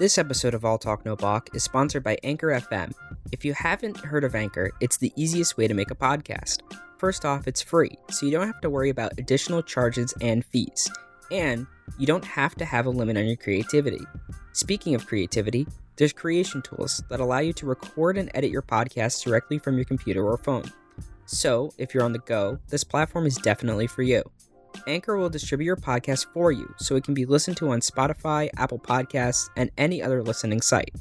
This episode of All Talk No Balk is sponsored by Anchor FM. If you haven't heard of Anchor, it's the easiest way to make a podcast. First off, it's free, so you don't have to worry about additional charges and fees. And you don't have to have a limit on your creativity. Speaking of creativity, there's creation tools that allow you to record and edit your podcast directly from your computer or phone. So, if you're on the go, this platform is definitely for you. Anchor will distribute your podcast for you so it can be listened to on Spotify, Apple Podcasts, and any other listening site.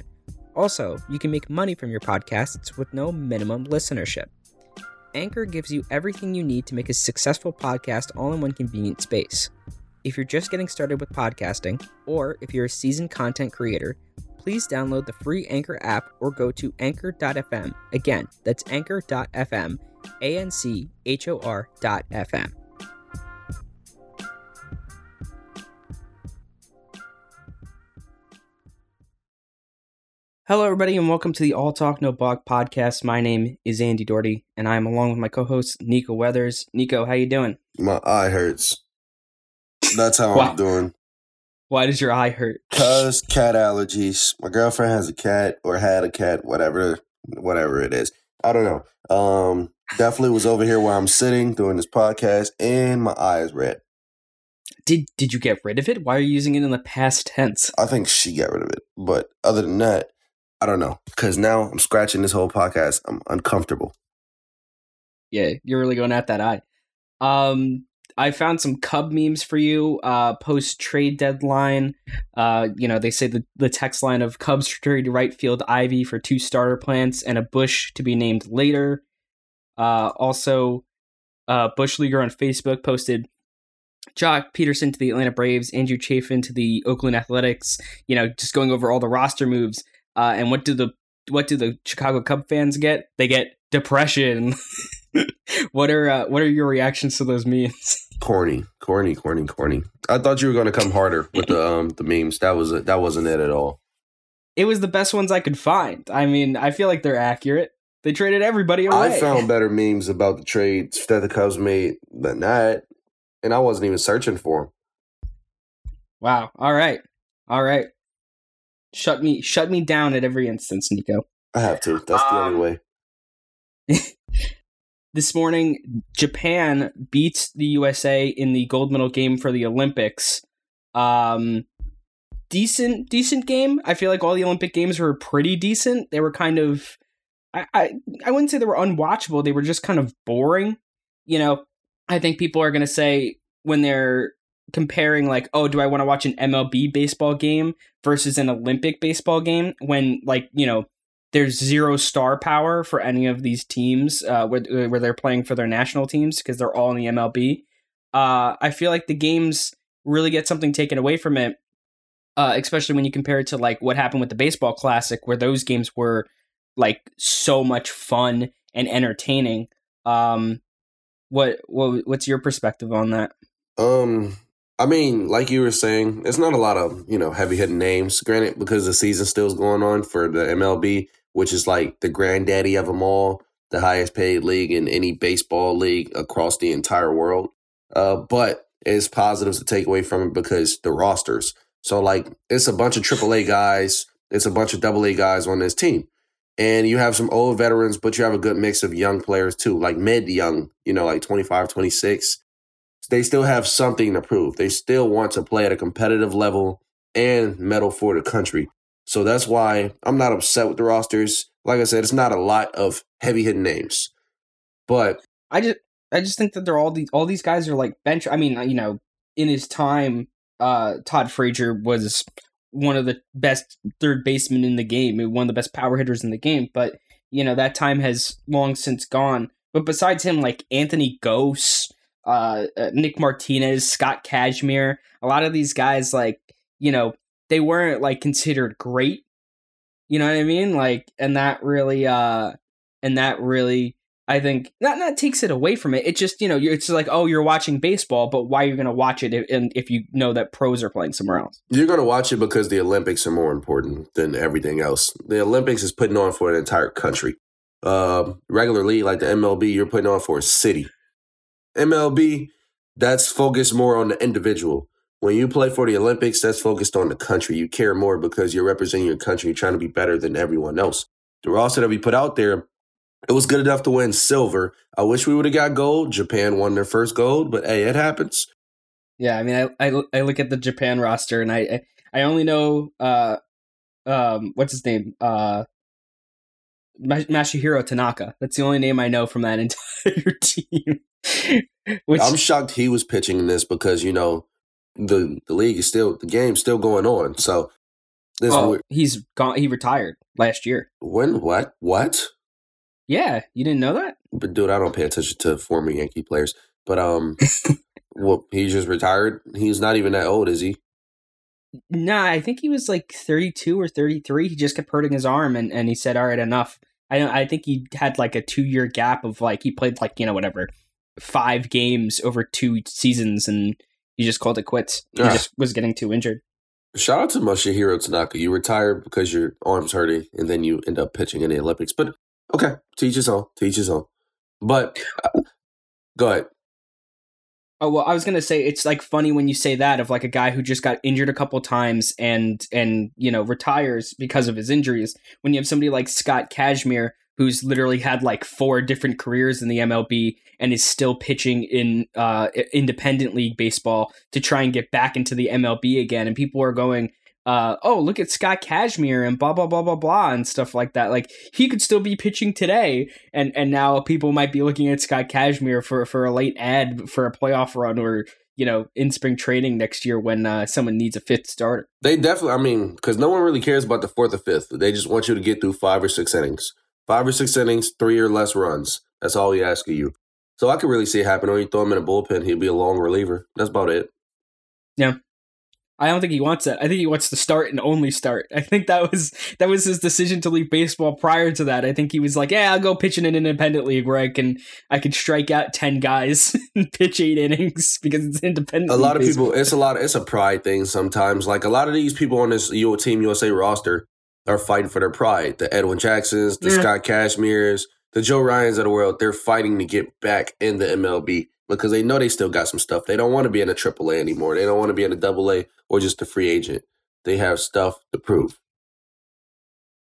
Also, you can make money from your podcasts with no minimum listenership. Anchor gives you everything you need to make a successful podcast all in one convenient space. If you're just getting started with podcasting, or if you're a seasoned content creator, please download the free Anchor app or go to anchor.fm. Again, that's anchor.fm, A N C H O R.fm. Hello, everybody, and welcome to the All Talk No Balk podcast. My name is Andy Doherty, and I am along with my co-host Nico Weathers. Nico, how you doing? My eye hurts. That's how Wow. I'm doing. Why does your eye hurt? Cause cat allergies. My girlfriend has a cat or had a cat, whatever, whatever it is. I don't know. Um, definitely was over here where I'm sitting doing this podcast, and my eye is red. Did did you get rid of it? Why are you using it in the past tense? I think she got rid of it, but other than that, I don't know. Cause now I'm scratching this whole podcast. I'm uncomfortable. Yeah, you're really going at that eye. Um, I found some Cub memes for you. Uh, post trade deadline. Uh, you know they say the the text line of Cubs trade right field Ivy for two starter plants and a Bush to be named later. Uh, also, uh, Bush Leaguer on Facebook posted Joc Pederson to the Atlanta Braves, Andrew Chafin to the Oakland Athletics. You know, just going over all the roster moves. Uh, and what do the what do the Chicago Cub fans get? They get depression. what are uh, what are your reactions to those memes? Corny, corny, corny, corny. I thought you were gonna come harder with the um the memes. That was it. that wasn't it at all. It was the best ones I could find. I mean, I feel like they're accurate. They traded everybody away. I found better memes about the trades that the Cubs made than that, and I wasn't even searching for them. wow. All right. All right. Shut me shut me down at every instance, Nico. I have to. That's the only Um, way. This morning, Japan beats the USA in the gold medal game for the Olympics. Um, decent, decent game. I feel like all the Olympic games were pretty decent. They were kind of, I, I, I wouldn't say they were unwatchable. They were just kind of boring. You know, I think people are going to say when they're comparing, like, oh, do I want to watch an MLB baseball game versus an Olympic baseball game? When, like, you know, there's zero star power for any of these teams uh, where, where they're playing for their national teams because they're all in the MLB. Uh, I feel like the games really get something taken away from it, uh, especially when you compare it to like what happened with the baseball classic, where those games were like so much fun and entertaining. Um, what what what's your perspective on that? Um, I mean, like you were saying, it's not a lot of you know heavy hitting names. Granted, because the season still's going on for the MLB, which is like the granddaddy of them all, the highest paid league in any baseball league across the entire world. Uh, but it's positives to take away from it because the rosters. So like, it's a bunch of AAA guys, it's a bunch of AA guys on this team. And you have some old veterans, but you have a good mix of young players too, like mid young, you know, like 25, 26 they still have something to prove. They still want to play at a competitive level and medal for the country. So that's why I'm not upset with the rosters. Like I said, it's not a lot of heavy hitting names. But I just I just think that they're all these all these guys are like bench. I mean, you know, in his time, uh, Todd Frazier was one of the best third basemen in the game, one of the best power hitters in the game. But you know that time has long since gone. But besides him, like Anthony Gose, uh, uh, Nick Martinez, Scott Kazmir, a lot of these guys, like you know, they weren't like considered great. You know what I mean? Like, and that really, uh, and that really I think not not takes it away from it. It just you know it's like oh you're watching baseball, but why are you going to watch it if, and if you know that pros are playing somewhere else? you're going to watch it because the Olympics are more important than everything else. The Olympics is putting on for an entire country. Uh, regularly, like the MLB, you're putting on for a city. MLB, that's focused more on the individual. when you play for the Olympics, that's focused on the country. You care more because you're representing your country, you're trying to be better than everyone else. The roster that we put out there, it was good enough to win silver. I wish we would have got gold. Japan won their first gold, but hey, it happens. Yeah, I mean, I I, I look at the Japan roster and I I only know uh um what's his name uh Masahiro Tanaka. That's the only name I know from that entire team. Which, I'm shocked he was pitching in this because you know the the league is still the game's still going on. So this oh, he's gone. He retired last year. When? What? What? Yeah, you didn't know that? But dude, I don't pay attention to former Yankee players. But um, well, he just retired. He's not even that old, is he? Nah, I think he was like 32 or 33. He just kept hurting his arm, and, and he said, "All right, enough." I I think he had like a two year gap of like he played like you know whatever five games over two seasons, and he just called it quits. He ah. just was getting too injured. Shout out to Masahiro Tanaka. You retired because your arm's hurting, and then you end up pitching in the Olympics. But okay, teach his own. Teach his own. But uh, go ahead. Oh well, I was gonna say it's like funny when you say that of like a guy who just got injured a couple times and and you know retires because of his injuries. When you have somebody like Scott Kazmir who's literally had like four different careers in the MLB and is still pitching in uh, independent league baseball to try and get back into the MLB again, and people are going, uh, oh, look at Scott Kazmir and blah blah blah blah blah and stuff like that. Like he could still be pitching today, and and now people might be looking at Scott Kazmir for for a late ad for a playoff run or you know in spring training next year when uh, someone needs a fifth starter. They definitely, I mean, because no one really cares about the fourth or fifth. They just want you to get through five or six innings, five or six innings, three or less runs. That's all he asks of you. So I could really see it happen. Or you throw him in a bullpen, he'd be a long reliever. That's about it. Yeah. I don't think he wants that. I think he wants to start and only start. I think that was that was his decision to leave baseball prior to that. I think he was like, "Yeah, I'll go pitch in an independent league where I can I can strike out ten guys and pitch eight innings because it's independent." A lot of baseball. people, it's a lot. Of, it's a pride thing sometimes. Like a lot of these people on this Team USA roster are fighting for their pride. The Edwin Jacksons, the yeah. Scott Kazmirs, the Joe Ryans of the world. They're fighting to get back in the MLB because they know they still got some stuff. They don't want to be in a AAA anymore. They don't want to be in a Double A or just a free agent. They have stuff to prove.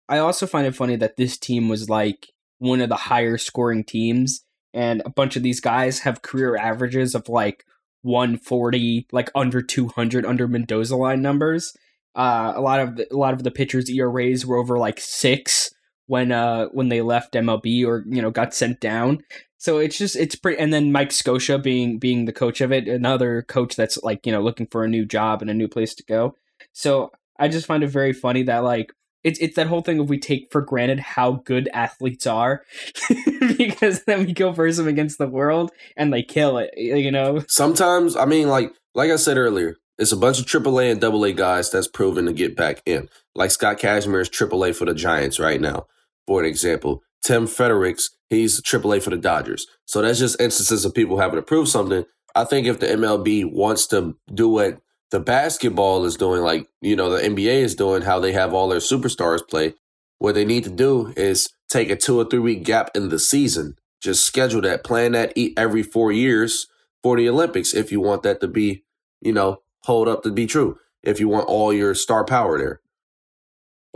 I also find it funny that this team was like one of the higher scoring teams, and a bunch of these guys have career averages of like 140, like under 200, under Mendoza line numbers. Uh, a lot of the, a lot of the pitchers' ERAs were over like six when uh when they left MLB or you know got sent down. So it's just it's pretty. And then Mike Scioscia being being the coach of it, another coach that's like you know looking for a new job and a new place to go. So I just find it very funny that like it's it's that whole thing of we take for granted how good athletes are because then we go versus them against the world and they kill it. You know. Sometimes I mean like like I said earlier, it's a bunch of AAA and AA guys that's proven to get back in. Like Scott Kazmir is AAA for the Giants right now, for an example. Tim Federowicz, he's AAA for the Dodgers. So that's just instances of people having to prove something. I think if the MLB wants to do what the basketball is doing, like, you know, the NBA is doing, how they have all their superstars play, what they need to do is take a two or three week gap in the season. Just schedule that, plan that every four years for the Olympics if you want that to be, you know, hold up to be true. If you want all your star power there.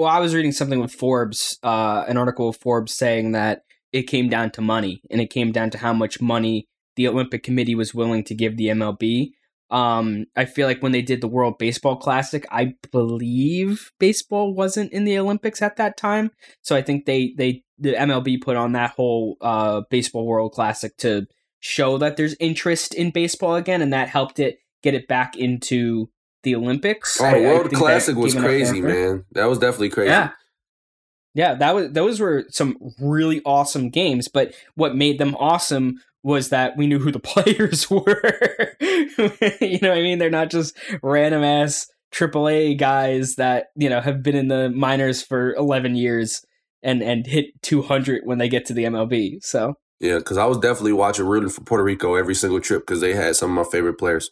Well, I was reading something with Forbes, uh, an article of Forbes saying that it came down to money, and it came down to how much money the Olympic Committee was willing to give the MLB. Um, I feel like when they did the World Baseball Classic, I believe baseball wasn't in the Olympics at that time, so I think they they the MLB put on that whole uh, baseball World Classic to show that there's interest in baseball again, and that helped it get it back into the Olympics. Oh, the World Classic was crazy, man. That was definitely crazy. Yeah. Yeah, that was those were some really awesome games, but what made them awesome was that we knew who the players were. you know what I mean? They're not just random ass AAA guys that, you know, have been in the minors for 11 years and and hit 200 when they get to the MLB. So, yeah, cuz I was definitely watching rooting for Puerto Rico every single trip cuz they had some of my favorite players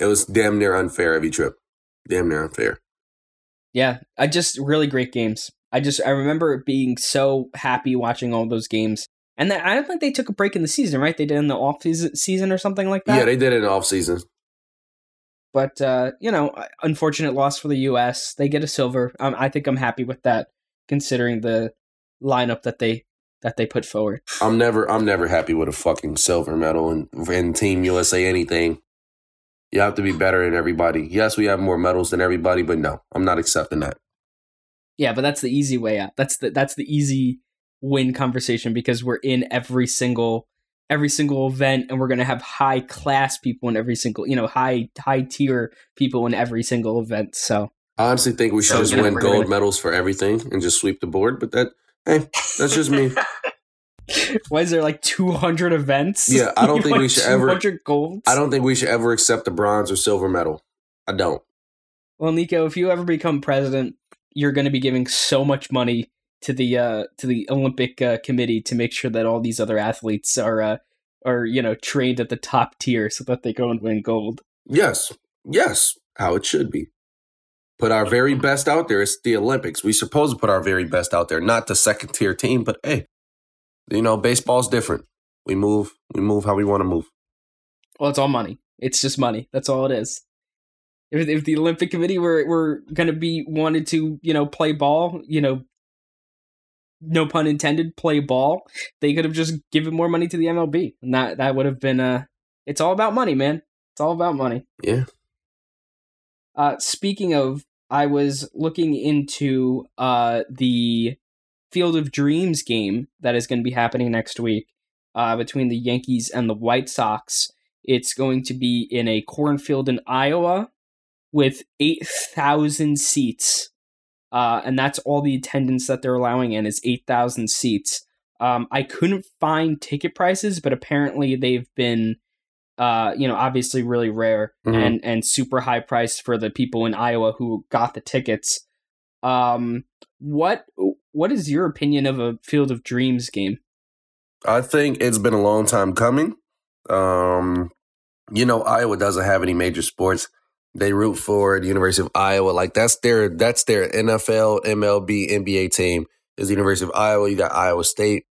it was damn near unfair every trip. Damn near unfair. Yeah, I just really great games. I just I remember being so happy watching all those games. And then I don't think they took a break in the season, right? They did in the off season or something like that. Yeah, they did it in the off season. But uh, you know, unfortunate loss for the U.S. They get a silver. Um, I think I'm happy with that, considering the lineup that they that they put forward. I'm never I'm never happy with a fucking silver medal and in Team USA anything. You have to be better than everybody. Yes, we have more medals than everybody, but no, I'm not accepting that. Yeah, but that's the easy way out. That's the that's the easy win conversation because we're in every single every single event and we're going to have high class people in every single, you know, high high tier people in every single event. So I honestly think we should so, just win gold gonna... medals for everything and just sweep the board, but that hey, that's just me. Why is there like 200 events? Yeah, I don't think we should ever. Golds? I don't think we should ever accept the bronze or silver medal. I don't. Well, Nico, if you ever become president, you're going to be giving so much money to the uh, to the Olympic uh, committee to make sure that all these other athletes are uh, are you know trained at the top tier so that they go and win gold. Yes, yes, how it should be. Put our very best out there. It's the Olympics. We supposed to put our very best out there, not the second tier team. But hey, you know, baseball's different. We move, we move how we want to move. Well, it's all money. It's just money. That's all it is. If, if the Olympic Committee were were going to be wanted to, you know, play ball, you know, no pun intended, play ball, they could have just given more money to the MLB, and that that would have been uh It's all about money, man. It's all about money. Yeah. Uh, speaking of, I was looking into uh the Field of Dreams game that is going to be happening next week uh, between the Yankees and the White Sox. It's going to be in a cornfield in Iowa with 8,000 seats uh, and that's all the attendance that they're allowing in is 8,000 seats. Um, I couldn't find ticket prices, but apparently they've been, uh, you know, obviously really rare mm-hmm. and and super high priced for the people in Iowa who got the tickets. Um, what what is your opinion of a Field of Dreams game? I think it's been a long time coming. Um, you know, Iowa doesn't have any major sports they root for the University of Iowa. Like that's their that's their NFL, MLB, NBA team is the University of Iowa. You got Iowa State.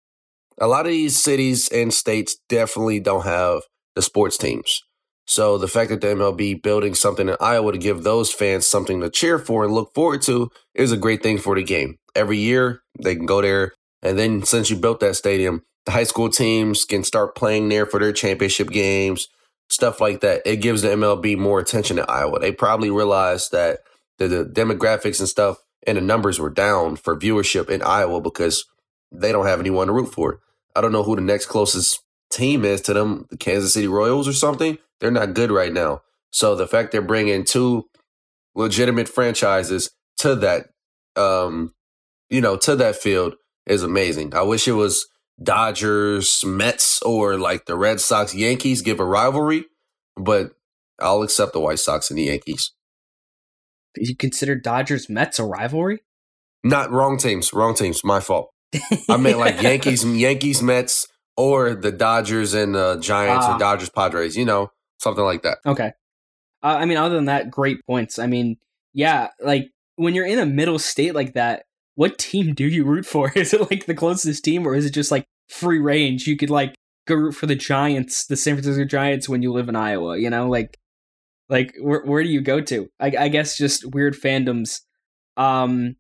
A lot of these cities and states definitely don't have the sports teams. So the fact that the MLB building something in Iowa to give those fans something to cheer for and look forward to is a great thing for the game. Every year they can go there, and then since you built that stadium, the high school teams can start playing there for their championship games stuff like that. It gives the MLB more attention to Iowa. They probably realized that the, the demographics and stuff and the numbers were down for viewership in Iowa because they don't have anyone to root for. I don't know who the next closest team is to them, the Kansas City Royals or something. They're not good right now. So the fact they're bringing two legitimate franchises to that, um, you know, to that field is amazing. I wish it was Dodgers, Mets, or like the Red Sox, Yankees give a rivalry, but I'll accept the White Sox and the Yankees. You consider Dodgers Mets a rivalry? Not wrong teams, wrong teams. My fault. I meant like Yankees, Yankees, Mets, or the Dodgers and the Giants uh, or ah. Dodgers Padres. You know, something like that. Okay. Uh, I mean, other than that, great points. I mean, yeah, like when you're in a middle state like that, what team do you root for? Is it like the closest team, or is it just like free range? You could like go root for the Giants, the San Francisco Giants, when you live in Iowa. You know, like like where where do you go to? I, I guess just weird fandoms. Um,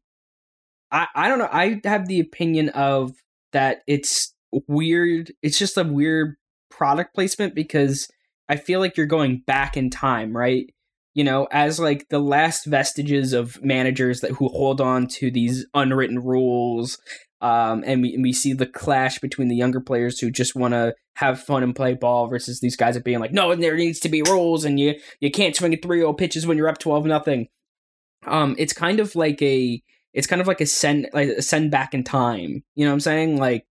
I I don't know. I have the opinion of that it's weird. It's just a weird product placement because I feel like you're going back in time, right? you know, as like the last vestiges of managers that who hold on to these unwritten rules. Um, and we, we see the clash between the younger players who just want to have fun and play ball versus these guys are being like, no, there needs to be rules, and you you can't swing at three zero pitches when you're up twelve nothing. Um, it's kind of like a it's kind of like a send like a send back in time. You know what I'm saying? Like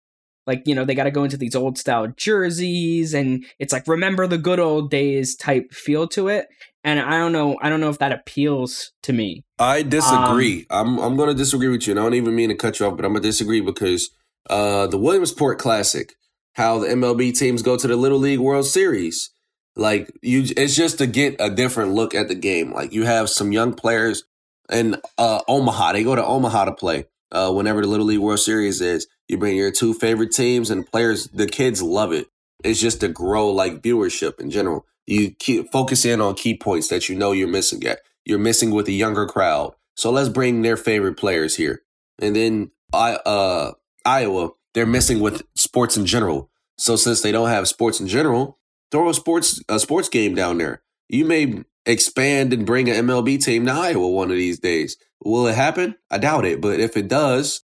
like you know they got to go into these old style jerseys and it's like remember the good old days type feel to it. And i don't know i don't know if that appeals to me. I disagree. Um, i'm i'm going to disagree with you. And i don't even mean to cut you off but i'm going to disagree because uh the williamsport classic how the mlb teams go to the little league world series like you it's just to get a different look at the game. Like you have some young players in uh omaha they go to omaha to play uh whenever the little league world series is you bring your two favorite teams and players. The kids love it. It's just to grow like viewership in general. You keep, focus in on key points that you know you're missing at. You're missing with a younger crowd. So let's bring their favorite players here. And then I uh Iowa, they're missing with sports in general. So since they don't have sports in general, throw a sports a sports game down there. You may expand and bring an MLB team to Iowa one of these days. Will it happen? I doubt it. But if it does,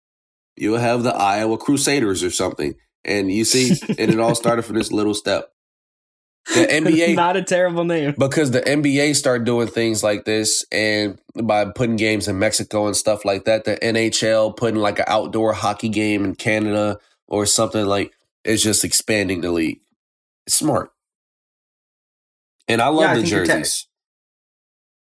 you'll have the Iowa Crusaders or something. And you see, and it all started from this little step. The NBA not a terrible name because the NBA started doing things like this, and by putting games in Mexico and stuff like that, the NHL putting like an outdoor hockey game in Canada or something like it's just expanding the league. It's smart, and I love Yeah, the think you're jerseys.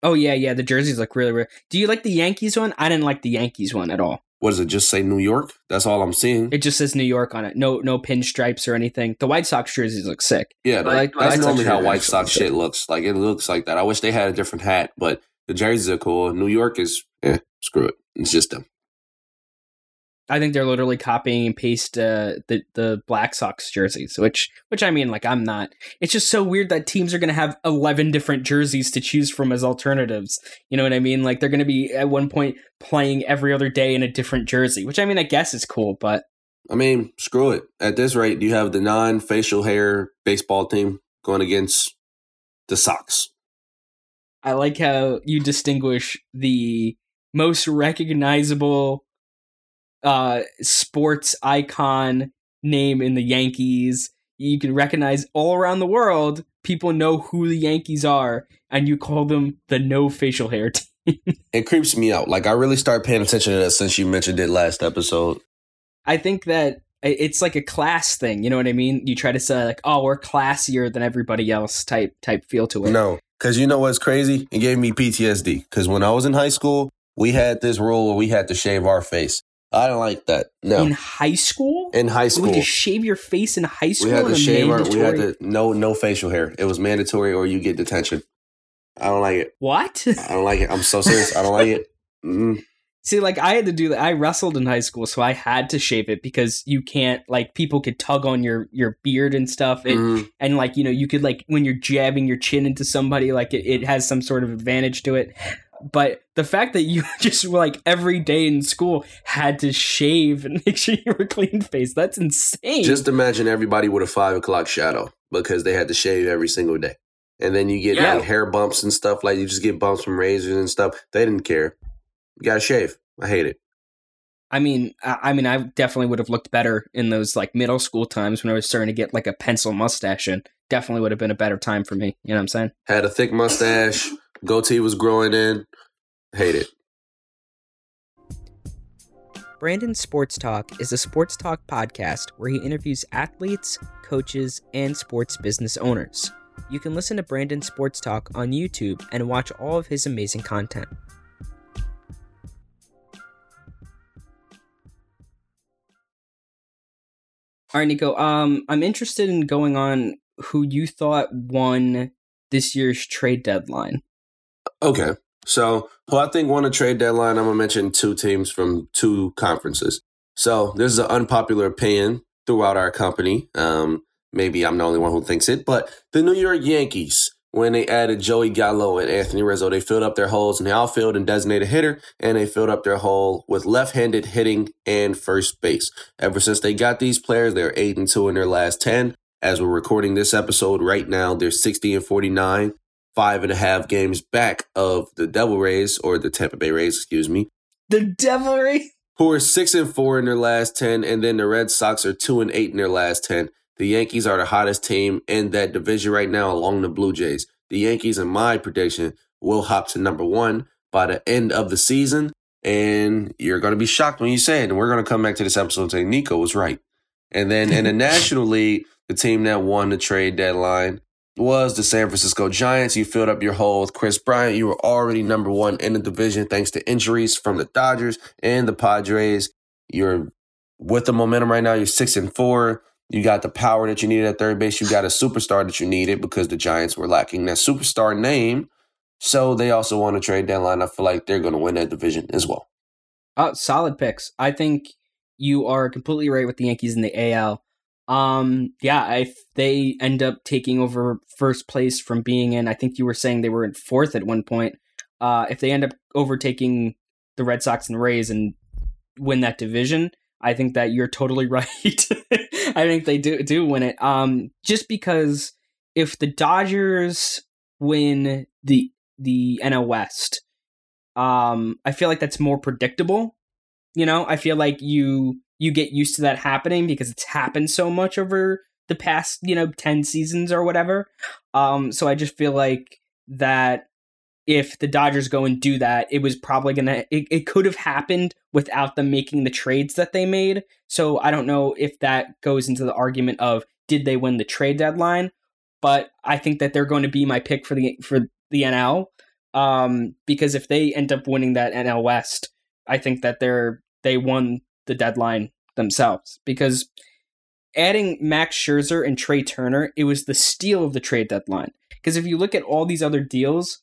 oh yeah yeah the jerseys look really really do you like the yankees one i didn't like the yankees one at all what does it just say? New York? That's all I'm seeing. it just says new york on it no no pinstripes or anything the white sox jerseys look sick yeah, I like- that's normally how White Sox shit looks. Like it looks like that. I wish they had a different hat, but the jerseys are cool. New York is, eh, screw it. It's just them. I think they're literally copying and paste uh, the the Black Sox jerseys, which which I mean, like I'm not. It's just so weird that teams are going to have eleven different jerseys to choose from as alternatives. You know what I mean? Like they're going to be at one point playing every other day in a different jersey, which I mean, I guess is cool, but I mean, screw it. At this rate, you have the non-facial hair baseball team going against the Sox. I like how you distinguish the most recognizable uh sports icon name in the Yankees. You can recognize all around the world, people know who the Yankees are, and you call them the no facial hair team. It creeps me out. Like I really start paying attention to that since you mentioned it last episode. I think that it's like a class thing, you know what I mean? You try to say like, "Oh, we're classier than everybody else" type type feel to it. No, because you know what's crazy? It gave me PTSD. Because when I was in high school, we had this rule where we had to shave our face. I don't like that. No, In high school? In high school, had to shave your face in high school. we had to shave our. We had to no no facial hair. It was mandatory, or you get detention. I don't like it. What? I don't like it. I'm so serious. I don't like it. Mm. See, like I had to do that. I wrestled in high school, so I had to shave it because you can't like people could tug on your your beard and stuff, it, Mm. and like you know you could like when you're jabbing your chin into somebody, like it, it has some sort of advantage to it. But the fact that you just were like every day in school had to shave and make sure you were clean faced, that's insane. Just imagine everybody with a five o'clock shadow because they had to shave every single day. And then you get Yeah. like hair bumps and stuff. Like you just get bumps from razors and stuff. They didn't care. You gotta shave. I hate it. I mean, I, I mean, I definitely would have looked better in those like middle school times when I was starting to get like a pencil mustache in. Definitely would have been a better time for me. You know what I'm saying? Had a thick mustache. Goatee was growing in. Hate it. Brandon Sports Talk is a sports talk podcast where he interviews athletes, coaches, and sports business owners. You can listen to Brandon Sports Talk on YouTube and watch all of his amazing content. All right, Nico. Um, I'm interested in going on who you thought won this year's trade deadline. Okay. So, who I think won a trade deadline, I'm to mention two teams from two conferences. So, this is an unpopular opinion throughout our company. Um, maybe I'm the only one who thinks it, but the New York Yankees, when they added Joey Gallo and Anthony Rizzo, they filled up their holes in the outfield and designated hitter, and they filled up their hole with left-handed hitting and first base. Ever since they got these players, they're eight and two in their last ten. As we're recording this episode right now, they're 60 and 49 five and a half games back of the Devil Rays or the Tampa Bay Rays, excuse me, The Devilry. who are six and four in their last ten, and then the Red Sox are two and eight in their last ten. The Yankees are the hottest team in that division right now, along the Blue Jays. The Yankees, in my prediction, will hop to number one by the end of the season, and you're going to be shocked when you say it. And we're going to come back to this episode and say Nico was right. And then in the National League, the team that won the trade deadline was the San Francisco Giants. You filled up your hole with Kris Bryant. You were already number one in the division thanks to injuries from the Dodgers and the Padres. You're with the momentum right now. You're six and four. You got the power that you needed at third base. You got a superstar that you needed because the Giants were lacking that superstar name. So they also want to trade deadline. I feel like they're going to win that division as well. Oh, solid picks. I think you are completely right with the Yankees in the AL. Um, yeah, if they end up taking over first place from being in, I think you were saying they were in fourth at one point. Uh, if they end up overtaking the Red Sox and Rays and win that division, I think that you're totally right. I think they do do win it. Um, just because if the Dodgers win the the NL West, um, I feel like that's more predictable. You know, I feel like you you get used to that happening because it's happened so much over the past you know 10 seasons or whatever. Um so i just feel like that if the dodgers go and do that it was probably gonna it, it could have happened without them making the trades that they made. So i don't know if that goes into the argument of did they win the trade deadline but i think that they're going to be my pick for the for the nl um because if they end up winning that nl west i think that they're they won the deadline themselves because adding Max Scherzer and Trea Turner, it was the steal of the trade deadline. Because if you look at all these other deals,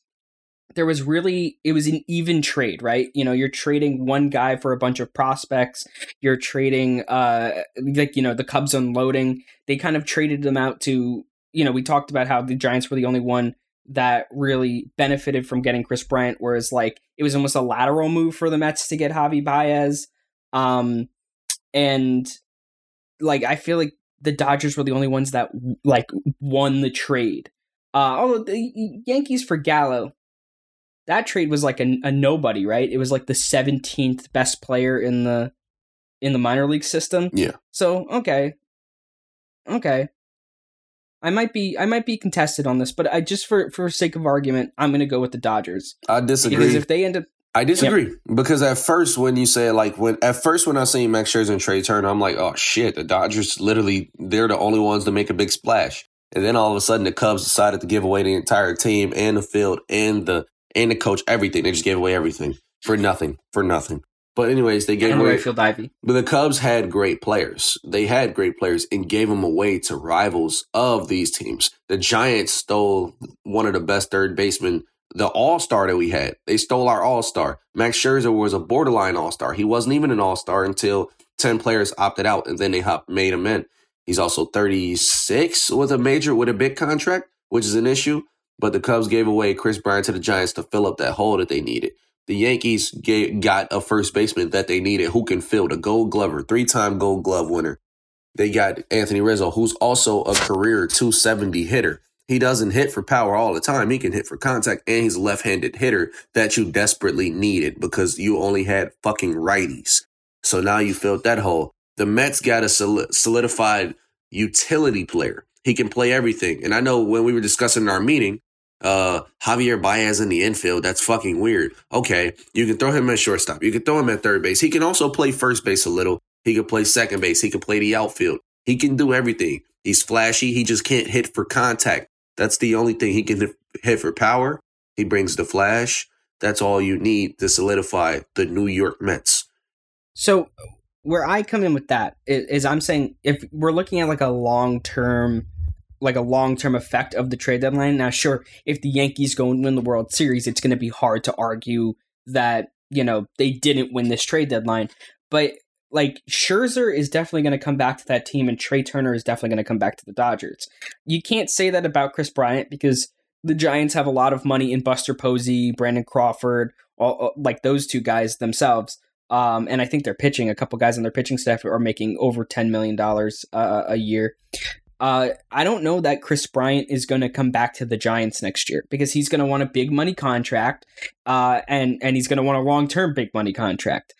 there was really it was an even trade, right? You know, you're trading one guy for a bunch of prospects. You're trading uh like you know, the Cubs unloading. They kind of traded them out to, you know, we talked about how the Giants were the only one that really benefited from getting Kris Bryant, whereas like it was almost a lateral move for the Mets to get Javi Baez. Um, and like I feel like the Dodgers were the only ones that like won the trade. Uh, although the Yankees for Gallo, that trade was like a, a nobody, right? It was like the seventeenth best player in the in the minor league system. Yeah. So okay, okay. I might be I might be contested on this, but I just for for sake of argument, I'm going to go with the Dodgers. I disagree. Because if they end up I disagree yep. because at first when you say like when at first when I seen Max Scherzer and Trea Turner, I'm like, oh shit, the Dodgers literally they're the only ones to make a big splash. And then all of a sudden the Cubs decided to give away the entire team and the field and the and the coach everything. They just gave away everything for nothing for nothing. But anyways, they gave and away Field Ivy. But the Cubs had great players. They had great players and gave them away to rivals of these teams. The Giants stole one of the best third basemen the all star that we had. They stole our all star. Max Scherzer was a borderline all star. He wasn't even an all star until 10 players opted out and then they hop, made him in. He's also 36 with a major, with a big contract, which is an issue. But the Cubs gave away Kris Bryant to the Giants to fill up that hole that they needed. The Yankees gave, got a first baseman that they needed who can fill the gold glover, three time gold glove winner. They got Anthony Rizzo, who's also a career 270 hitter. He doesn't hit for power all the time. He can hit for contact, and he's a left handed hitter that you desperately needed because you only had fucking righties. So now you filled that hole. The Mets got a solidified utility player. He can play everything. And I know when we were discussing in our meeting, uh, Javier Baez in the infield, that's fucking weird. Okay, you can throw him at shortstop. You can throw him at third base. He can also play first base a little. He can play second base. He can play the outfield. He can do everything. He's flashy. He just can't hit for contact. That's the only thing he can hit for power. He brings the flash. That's all you need to solidify the New York Mets. So where I come in with that is, is I'm saying if we're looking at like a long term like a long term effect of the trade deadline. Now, sure, if the Yankees go and win the World Series, it's going to be hard to argue that you know they didn't win this trade deadline. But like Scherzer is definitely going to come back to that team, and Trea Turner is definitely going to come back to the Dodgers. You can't say that about Kris Bryant because the Giants have a lot of money in Buster Posey, Brandon Crawford, all, like those two guys themselves. Um, and I think they're pitching. A couple guys on their pitching staff are making over ten million dollars uh, a year. Uh, I don't know that Kris Bryant is going to come back to the Giants next year because he's going to want a big money contract, uh, and and he's going to want a long term big money contract.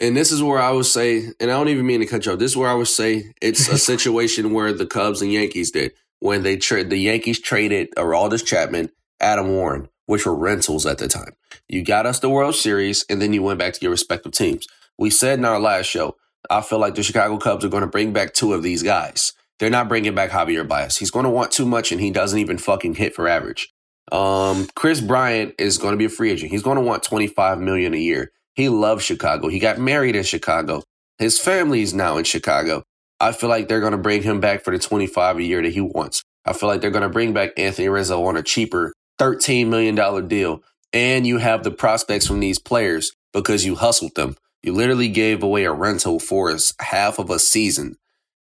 And this is where I would say, and I don't even mean to cut you off. This is where I would say it's a situation where the Cubs and Yankees did when they trade. The Yankees traded Aroldis Chapman, Adam Warren, which were rentals at the time. You got us the World Series, and then you went back to your respective teams. We said in our last show, I feel like the Chicago Cubs are going to bring back two of these guys. They're not bringing back Javier Baez. He's going to want too much, and he doesn't even fucking hit for average. Um, Kris Bryant is going to be a free agent. He's going to want twenty five million a year. He loves Chicago. He got married in Chicago. His family is now in Chicago. I feel like they're going to bring him back for the 25 a year that he wants. I feel like they're going to bring back Anthony Rizzo on a cheaper $13 million deal. And you have the prospects from these players because you hustled them. You literally gave away a rental for us half of a season.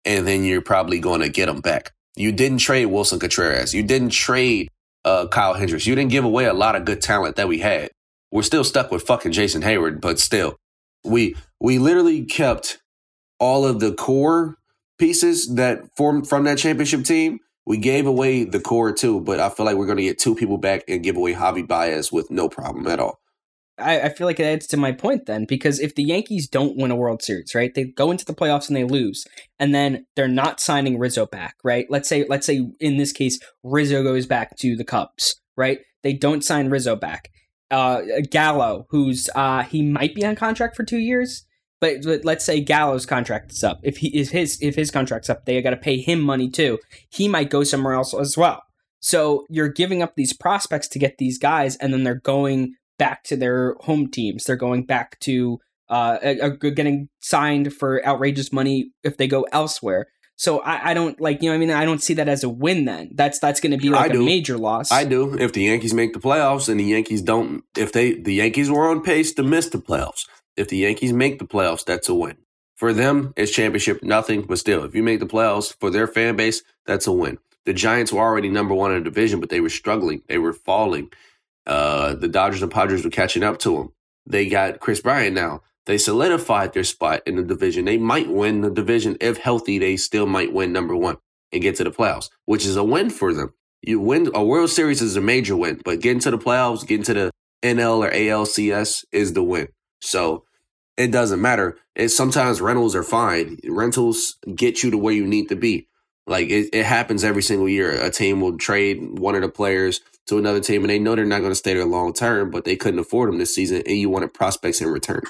and then you're probably going to get them back. You didn't trade Willson Contreras. You didn't trade uh, Kyle Hendricks. You didn't give away a lot of good talent that we had. We're still stuck with fucking Jason Heyward, but still, we we literally kept all of the core pieces that formed from that championship team. We gave away the core too, but I feel like we're going to get two people back and give away Javi Baez with no problem at all. I, I, feel like it adds to my point then, because if the Yankees don't win a World Series, right, they go into the playoffs and they lose, and then they're not signing Rizzo back, right? Let's say, let's say in this case, Rizzo goes back to the Cubs, right? They don't sign Rizzo back. Uh, Gallo, who's uh, he might be on contract for two years, but, but let's say Gallo's contract is up. If he is his if his contract's up, they got to pay him money too. He might go somewhere else as well. So you're giving up these prospects to get these guys, and then they're going back to their home teams. They're going back to uh, getting signed for outrageous money if they go elsewhere. So I, I, don't like you know I mean I don't see that as a win. Then that's that's going to be like a major loss. I do. If the Yankees make the playoffs and the Yankees don't, if they the Yankees were on pace to miss the playoffs, if the Yankees make the playoffs, that's a win. For them, it's championship nothing, but still, if you make the playoffs for their fan base, that's a win. The Giants were already number one in the division, but they were struggling. They were falling. Uh, the Dodgers and Padres were catching up to them. They got Kris Bryant now. They solidified their spot in the division. They might win the division if healthy. They still might win number one and get to the playoffs, which is a win for them. You win a World Series is a major win, but getting to the playoffs, getting to the NL or ALCS is the win. So it doesn't matter. It sometimes rentals are fine. Rentals get you to where you need to be. Like it, it happens every single year. A team will trade one of the players to another team, and they know they're not going to stay there long term, but they couldn't afford them this season, and you wanted prospects in return.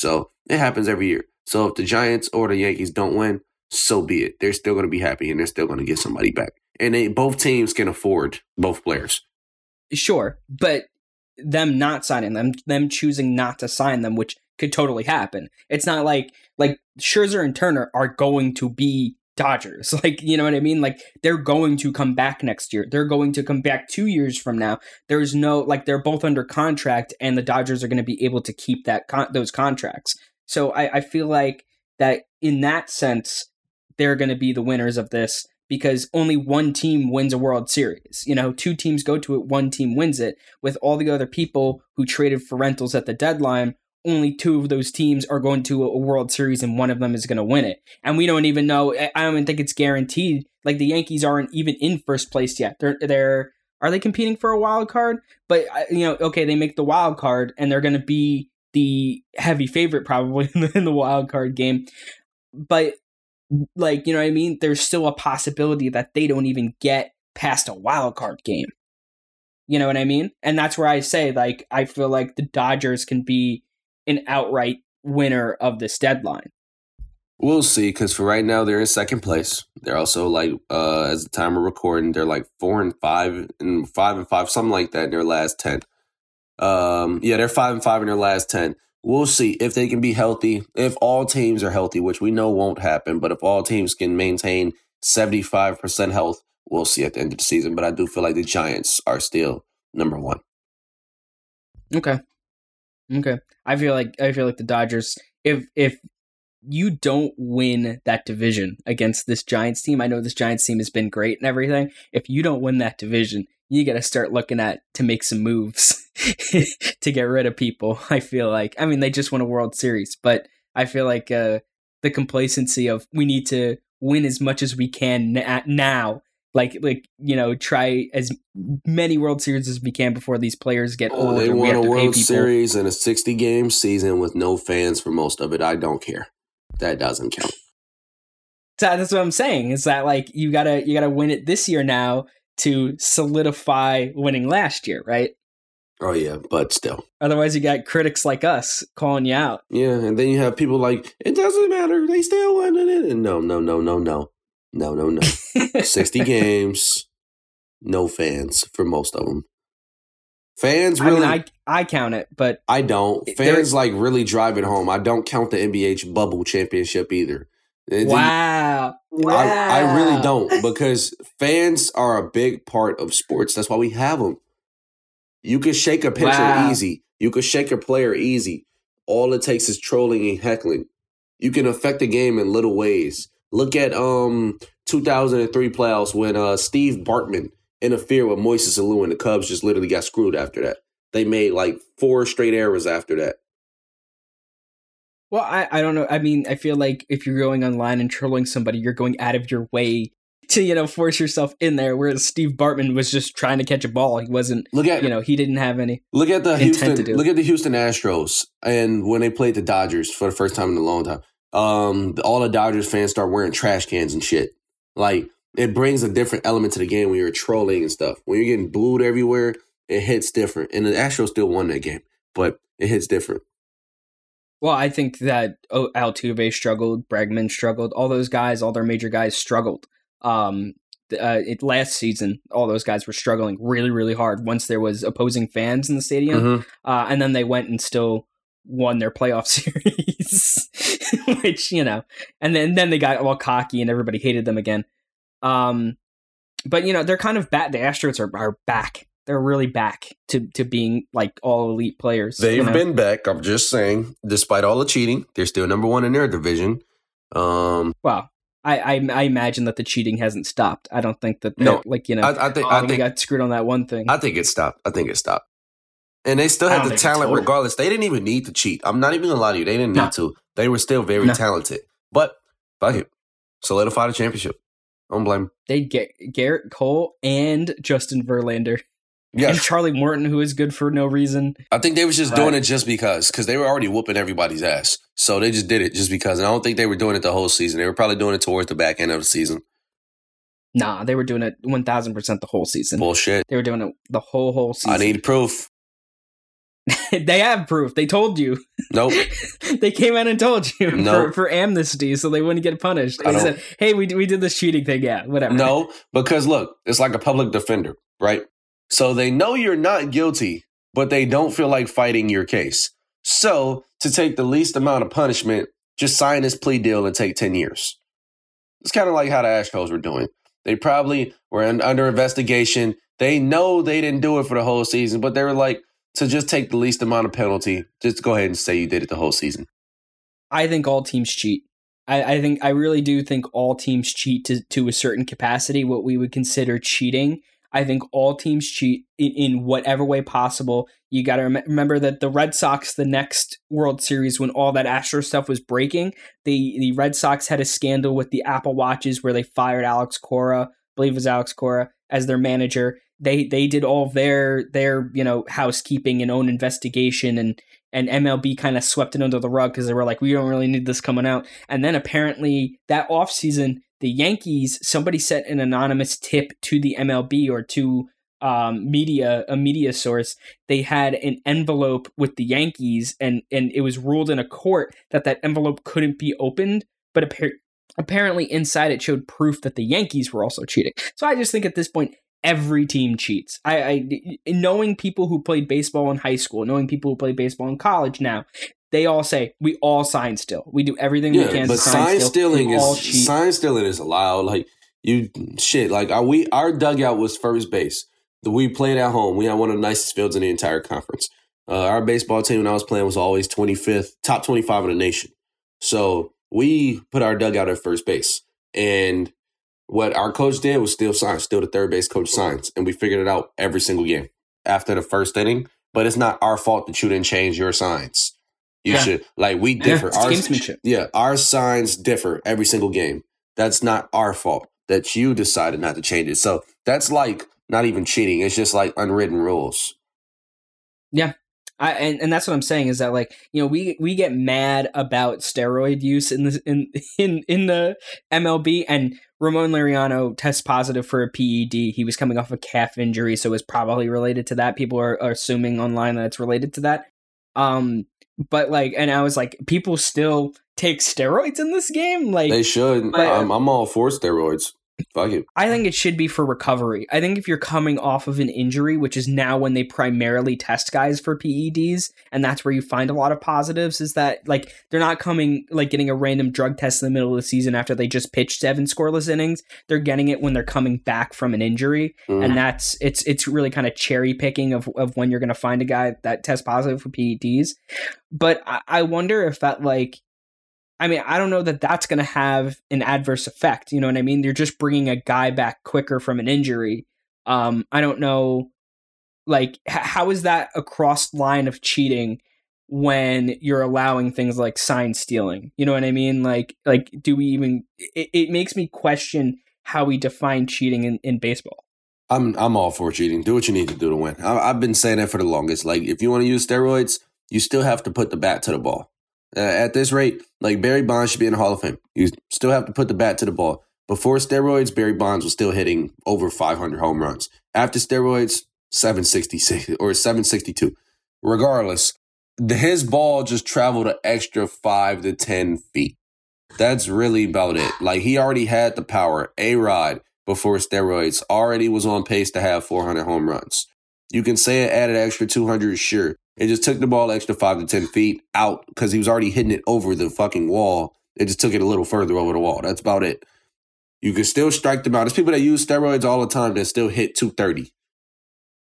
So it happens every year. So if the Giants or the Yankees don't win, so be it. They're still going to be happy, and they're still going to get somebody back. And they both teams can afford both players. Sure, but them not signing them, them choosing not to sign them, which could totally happen. It's not like like Scherzer and Turner are going to be Dodgers. Like, you know what I mean? Like, they're going to come back next year. They're going to come back two years from now. There's no, like, they're both under contract, and the Dodgers are going to be able to keep that con- those contracts. So I, I feel like that in that sense, they're going to be the winners of this because only one team wins a World Series. You know, two teams go to it, one team wins it. With all the other people who traded for rentals at the deadline, only two of those teams are going to a World Series and one of them is going to win it. And we don't even know. I don't even think it's guaranteed. Like the Yankees aren't even in first place yet. They're they're are they competing for a wild card? But you know, okay, they make the wild card and they're going to be the heavy favorite probably in the, in the wild card game. But like you know what I mean? There's still a possibility that they don't even get past a wild card game. You know what I mean? And that's where I say like I feel like the Dodgers can be an outright winner of this deadline. We'll see, because for right now they're in second place. They're also like, uh, as the time of recording, they're like four and five and five and five, something like that in their last ten. Um, yeah, they're five and five in their last ten. We'll see if they can be healthy. If all teams are healthy, which we know won't happen, but if all teams can maintain seventy five percent health, we'll see at the end of the season. But I do feel like the Giants are still number one. Okay. Okay. I feel like I feel like the Dodgers if if you don't win that division against this Giants team, I know this Giants team has been great and everything. If you don't win that division, you got to start looking at to make some moves to get rid of people. I feel like I mean they just won a World Series, but I feel like uh, the complacency of we need to win as much as we can now like like you know try as many World Series as we can before these players get oh, They won a World Series in a sixty game season with no fans for most of it. I don't care. That doesn't count. So that's what I'm saying. Is that like you gotta you gotta win it this year now to solidify winning last year, right? Oh yeah, but still. Otherwise, you got critics like us calling you out. Yeah, and then you have people like it doesn't matter. They still win it. No, no, no, no, no. No, no, no. 60 games, no fans for most of them. Fans really. I, mean, I, I count it, but. I don't. Fans like really drive it home. I don't count the NBA bubble championship either. Wow. wow. I, I really don't because fans are a big part of sports. That's why we have them. You can shake a pitcher wow. easy. You can shake a player easy. All it takes is trolling and heckling. You can affect the game in little ways Look at um 2003 playoffs when uh Steve Bartman interfered with Moises Alou and the Cubs just literally got screwed after that. They made like four straight errors after that. Well, I, I don't know. I mean, I feel like if you're going online and trolling somebody, you're going out of your way to, you know, force yourself in there. Whereas Steve Bartman was just trying to catch a ball. He wasn't look at you know, he didn't have any look at the Houston look at the Houston Astros and when they played the Dodgers for the first time in a long time. Um all the Dodgers fans start wearing trash cans and shit. Like it brings a different element to the game when you're trolling and stuff. When you're getting booed everywhere, it hits different. And the Astros still won that game, but it hits different. Well, I think that Altuve struggled, Bregman struggled, all those guys, all their major guys struggled. Um, uh, it, last season, all those guys were struggling really, really hard once there was opposing fans in the stadium, mm-hmm. uh, and then they went and still won their playoff series, which you know, and then then they got all cocky and everybody hated them again. Um, but you know, they're kind of back. The Astros are, are back they're really back to to being like all elite players. They've you know? been back. I'm just saying, despite all the cheating, they're still number one in their division. Um, well, I, I, I imagine that the cheating hasn't stopped. I don't think that no, like you know, I, I think oh, I think got screwed on that one thing. I think it stopped. I think it stopped. And they still had the talent regardless. They didn't even need to cheat. I'm not even gonna lie to you. They didn't no. need to. They were still very no. talented. But fuck it. Solidify the championship. I Don't blame. Them. They get Gerrit Cole and Justin Verlander. Yeah. And Charlie Morton, who is good for no reason. I think they was just right. doing it just because, because they were already whooping everybody's ass. So they just did it just because. And I don't think they were doing it the whole season. They were probably doing it towards the back end of the season. Nah, they were doing it 1000% the whole season. Bullshit. They were doing it the whole, whole season. I need proof. they have proof. They told you. Nope. they came out and told you nope. for, for amnesty so they wouldn't get punished. They said, hey, we, we did this cheating thing. Yeah, whatever. No, because look, it's like a public defender, right? So they know you're not guilty, but they don't feel like fighting your case. So to take the least amount of punishment, just sign this plea deal and take 10 years. It's kind of like how the Astros were doing. They probably were under investigation. They know they didn't do it for the whole season, but they were like, to just take the least amount of penalty, just go ahead and say you did it the whole season. I think all teams cheat. I, I think I really do think all teams cheat to, to a certain capacity, what we would consider cheating. I think all teams cheat in, in whatever way possible. You got to rem- remember that the Red Sox, the next World Series, when all that Astro stuff was breaking, the the Red Sox had a scandal with the Apple Watches where they fired Alex Cora, I believe it was Alex Cora, as their manager. They they did all their their you know housekeeping and own investigation and and MLB kind of swept it under the rug because they were like, we don't really need this coming out. And then apparently that offseason, the Yankees, somebody sent an anonymous tip to the MLB or to um, media, a media source. They had an envelope with the Yankees, and and it was ruled in a court that that envelope couldn't be opened. But appa- apparently, inside it showed proof that the Yankees were also cheating. So I just think at this point, every team cheats. I, I knowing people who played baseball in high school, knowing people who play baseball in college now, they all say we all sign still. We do everything yeah, we can. But sign, stealing is sign stealing is allowed. Like you shit. Like our, we our dugout was first base. We played at home. We had one of the nicest fields in the entire conference. Uh, our baseball team when I was playing was always twenty fifth, top twenty five in the nation. So we put our dugout at first base, and what our coach did was still sign, still the third base coach signs, and we figured it out every single game after the first inning. But it's not our fault that you didn't change your signs. You yeah. should like we differ. Yeah, our, yeah, our signs differ every single game. That's not our fault that you decided not to change it. So that's like not even cheating. It's just like unwritten rules. Yeah. I, and, and that's what I'm saying is that like you know we we get mad about steroid use in the in in in the MLB and Ramon Laureano tests positive for a PED. He was coming off a calf injury, so it was probably related to that. People are, are assuming online that it's related to that. Um, but like, and I was like, people still take steroids in this game. Like they should. But, I'm, I'm all for steroids. Fuck it. I think it should be for recovery. I think if you're coming off of an injury, which is now when they primarily test guys for PEDs, and that's where you find a lot of positives, is that like they're not coming like getting a random drug test in the middle of the season after they just pitched seven scoreless innings. They're getting it when they're coming back from an injury, mm. and that's it's it's really kind of cherry picking of of when you're going to find a guy that tests positive for PEDs. But I, I wonder if that like I mean, I don't know that that's going to have an adverse effect. You know what I mean? You're just bringing a guy back quicker from an injury. Um, I don't know, like, h- how is that a cross line of cheating when you're allowing things like sign stealing? You know what I mean? Like, like, do we even? It, it makes me question how we define cheating in, in baseball. I'm I'm all for cheating. Do what you need to do to win. I, have been saying that for the longest. Like, if you want to use steroids, you still have to put the bat to the ball. Uh, at this rate, like Barry Bonds should be in the Hall of Fame. You still have to put the bat to the ball. Before steroids, Barry Bonds was still hitting over 500 home runs. After steroids, 766 or 762. Regardless, his ball just traveled an extra five to 10 feet. That's really about it. Like he already had the power. A Rod before steroids already was on pace to have 400 home runs. You can say it added extra 200, sure. It just took the ball extra five to 10 feet out because he was already hitting it over the fucking wall. It just took it a little further over the wall. That's about it. You can still strike them out. There's people that use steroids all the time that still hit 230.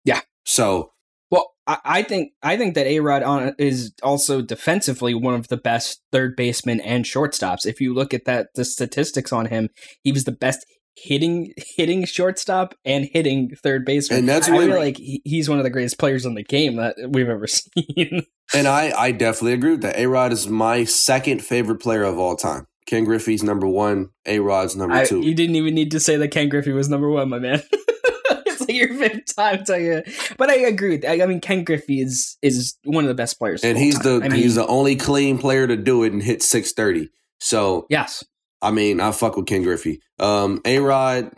Yeah. So. Well, I, I think I think that A Rod is also defensively one of the best third basemen and shortstops. If you look at that, the statistics on him, he was the best hitting hitting shortstop and hitting third baseman. And that's I feel like he's one of the greatest players in the game that we've ever seen. and I I definitely agree with that. A Rod is my second favorite player of all time. Ken Griffey's number one. A Rod's number I, two. You didn't even need to say that Ken Griffey was number one, my man. it's like your fifth time telling you. But I agree with that. I mean, Ken Griffey is is one of the best players, and he's time. the I mean, he's the only clean player to do it and hit six thirty. So yes, I mean, I fuck with Ken Griffey. Um, A Rod,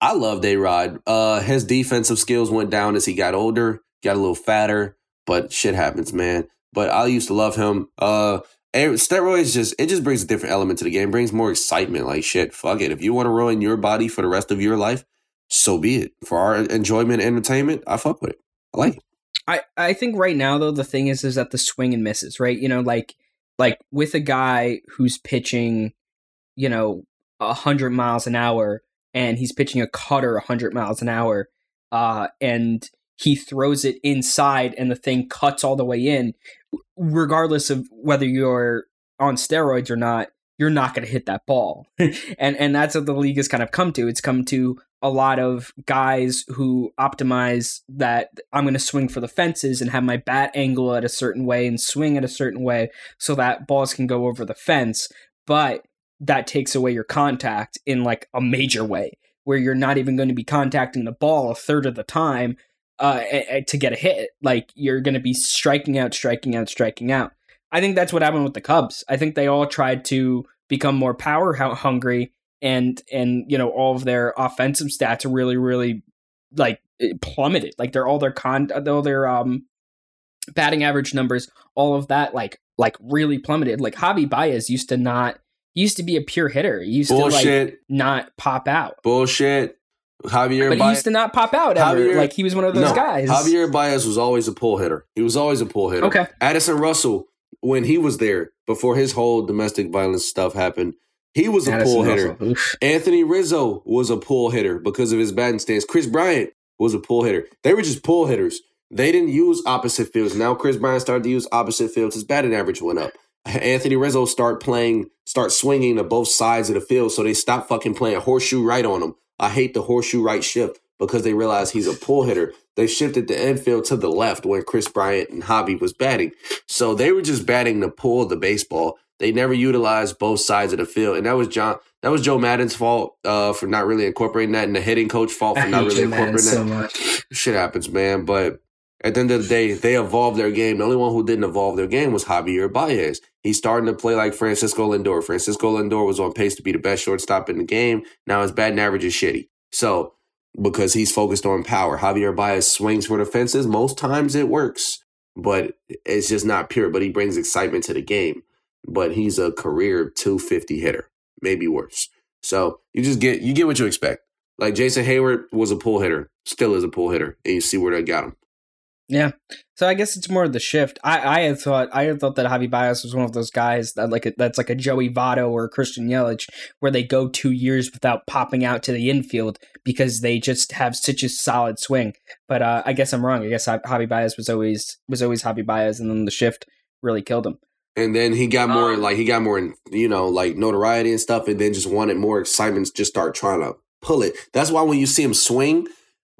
I loved A Rod. Uh, his defensive skills went down as he got older, got a little fatter, but shit happens, man. But I used to love him. Uh, steroids just it just brings a different element to the game, brings more excitement. Like shit, fuck it. If you want to ruin your body for the rest of your life, so be it. For our enjoyment, and entertainment, I fuck with it. I like it. I I think right now though the thing is is that the swing and misses, right? You know, like like with a guy who's pitching you know, 100 miles an hour and he's pitching a cutter 100 miles an hour uh, and he throws it inside and the thing cuts all the way in. Regardless of whether you're on steroids or not you're not going to hit that ball. And and that's what the league has kind of come to. It's come to a lot of guys who optimize that I'm going to swing for the fences and have my bat angle at a certain way and swing at a certain way so that balls can go over the fence. But that takes away your contact in like a major way where you're not even going to be contacting the ball a third of the time uh, to get a hit. Like you're going to be striking out, striking out, striking out. I think that's what happened with the Cubs. I think they all tried to become more power hungry, and and you know all of their offensive stats are really really like plummeted. Like they're all their con, all their um batting average numbers, all of that like like really plummeted. Like Javi Baez used to not used to be a pure hitter. He used Bullshit. to like not pop out. Bullshit. Javier but Baez, he used to not pop out ever. Javier, like he was one of those no, guys. Javier Baez was always a pull hitter. He was always a pull hitter. Okay. Addison Russell, when he was there before his whole domestic violence stuff happened, he was a Addison pull hitter. Anthony Rizzo was a pull hitter because of his batting stance. Kris Bryant was a pull hitter. They were just pull hitters. They didn't use opposite fields. Now Kris Bryant started to use opposite fields. His batting average went up. Anthony Rizzo start playing, start swinging to both sides of the field, so they stop fucking playing horseshoe right on him. I hate the horseshoe right shift because they realize he's a pull hitter. They shifted the infield to the left when Kris Bryant and Javi was batting. So they were just batting the pull the baseball. They never utilized both sides of the field, and that was John. That was Joe Maddon's fault uh, for not really incorporating that, and the hitting coach fault for not really incorporating so that. Much. Shit happens, man. But at the end of the day, they evolved their game. The only one who didn't evolve their game was Javier Baez. He's starting to play like Francisco Lindor. Francisco Lindor was on pace to be the best shortstop in the game. Now his batting average is shitty. So, because he's focused on power, Javier Baez swings for the fences. Most times it works, but it's just not pure. But he brings excitement to the game. But he's a career 250 hitter, maybe worse. So you just get you get what you expect. Like Jason Heyward was a pull hitter, still is a pull hitter, and you see where they got him. Yeah. So I guess it's more of the shift. I, I had thought I had thought that Javi Baez was one of those guys that like a, that's like a Joey Votto or a Christian Yelich, where they go two years without popping out to the infield because they just have such a solid swing. But uh, I guess I'm wrong. I guess Javi Baez was always was always Javi Baez, and then the shift really killed him. and then he got more Um, like he got more you know like notoriety and stuff and then just wanted more excitement just start trying to pull it that's why when you see him swing